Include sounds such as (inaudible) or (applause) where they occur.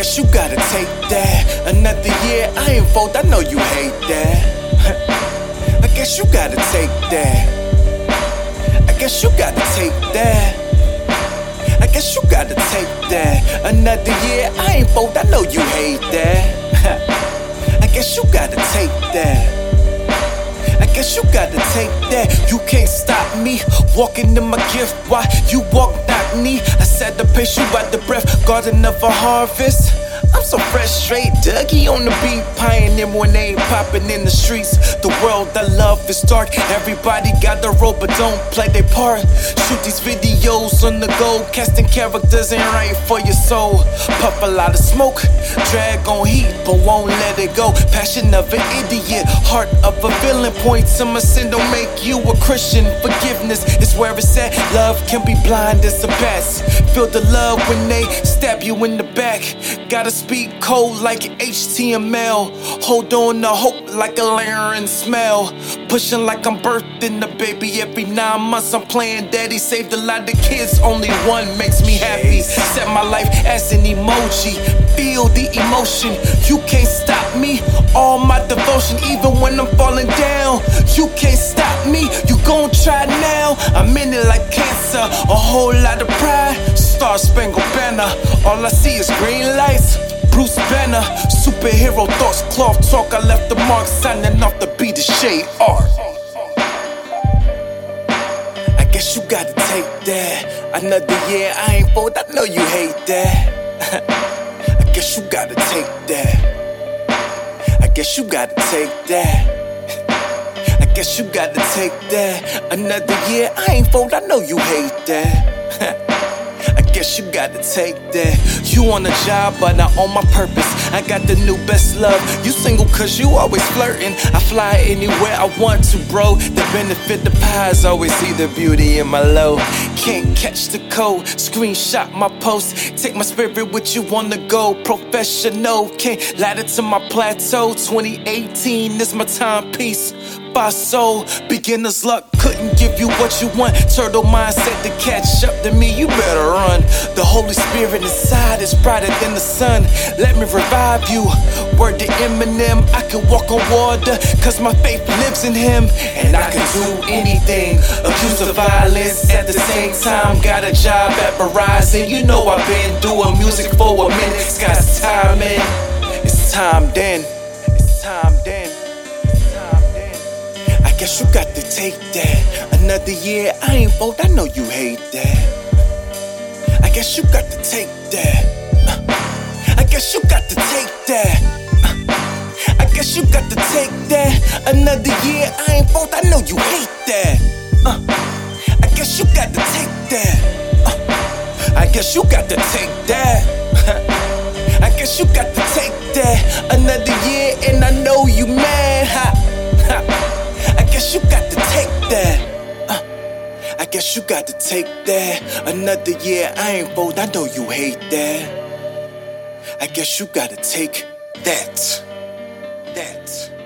guess you gotta take that. Another year, I ain't fold, I know you hate that. (laughs) I guess you gotta take that. I guess you gotta take that. I guess you gotta take that. Another year, I ain't fold, I know you hate that. (laughs) I guess you gotta take that. I guess you gotta take that. You can't stop me walking in my gift. Why you walk, not me? I said the pace you at the breath, garden of a harvest. Straight Dougie on the beat, pioneer when they ain't popping in the streets. The world I love is dark. Everybody got their role, but don't play their part. Shoot these videos on the go, casting characters ain't right for your soul. Puff a lot of smoke, drag on heat, but won't let it go. Passion of an idiot, heart of a villain. Points to my sin don't make you a Christian. Forgiveness is where it's at. Love can be blind as a bat. Feel the love when they stab you in the back. Gotta speak cold like HTML. Hold on to hope like a Laren smell. Pushing like I'm birthing the baby every nine months. I'm playing daddy, saved a lot of kids. Only one makes me happy. Set my life as an emoji. Feel the emotion. You can't stop me. All my devotion, even when I'm falling down. You can't stop me. You gon' try now. I'm in it like cancer. A whole lot of pride. Star Spangled Banner. All I see is green lights. Bruce Banner, superhero thoughts, cloth talk. I left the mark, signing off the beat of shade art. I guess you gotta take that. Another year, I ain't fold. I know you hate that. (laughs) I guess you gotta take that. I guess you gotta take that. (laughs) I guess you gotta take that. Another year, I ain't fold. I know you hate that. (laughs) Guess you gotta take that. You on a job, but not on my purpose. I got the new best love. You single cause you always flirting. I fly anywhere I want to, bro. The benefit, the pies always see the beauty in my low. Can't catch the code, screenshot my post. Take my spirit with you on the go. Professional, can't ladder to my plateau. 2018 is my timepiece. By soul, beginner's luck couldn't give you what you want. Turtle mindset to catch up to me, you better run. The Holy Spirit inside is brighter than the sun. Let me revive you. Word to Eminem, I can walk on water, cause my faith lives in him. And I can do anything. Accused of violence at the same time. Got a job at Verizon. You know I've been doing music for a minute. It's got time in. It's time then. It's time then. Guess you got to take that. Another year, I ain't fold. I know you hate that. I guess you got to take that. Uh, I guess you got to take that. Uh, I guess you got to take that. Another year, I ain't fold. I know you hate that. Uh, I guess you got to take that. Uh, I guess you got to take that. (laughs) I guess you got guess you got to take that. Uh, I guess you got to take that. Another year, I ain't fold. I know you hate that. I guess you gotta take that. That.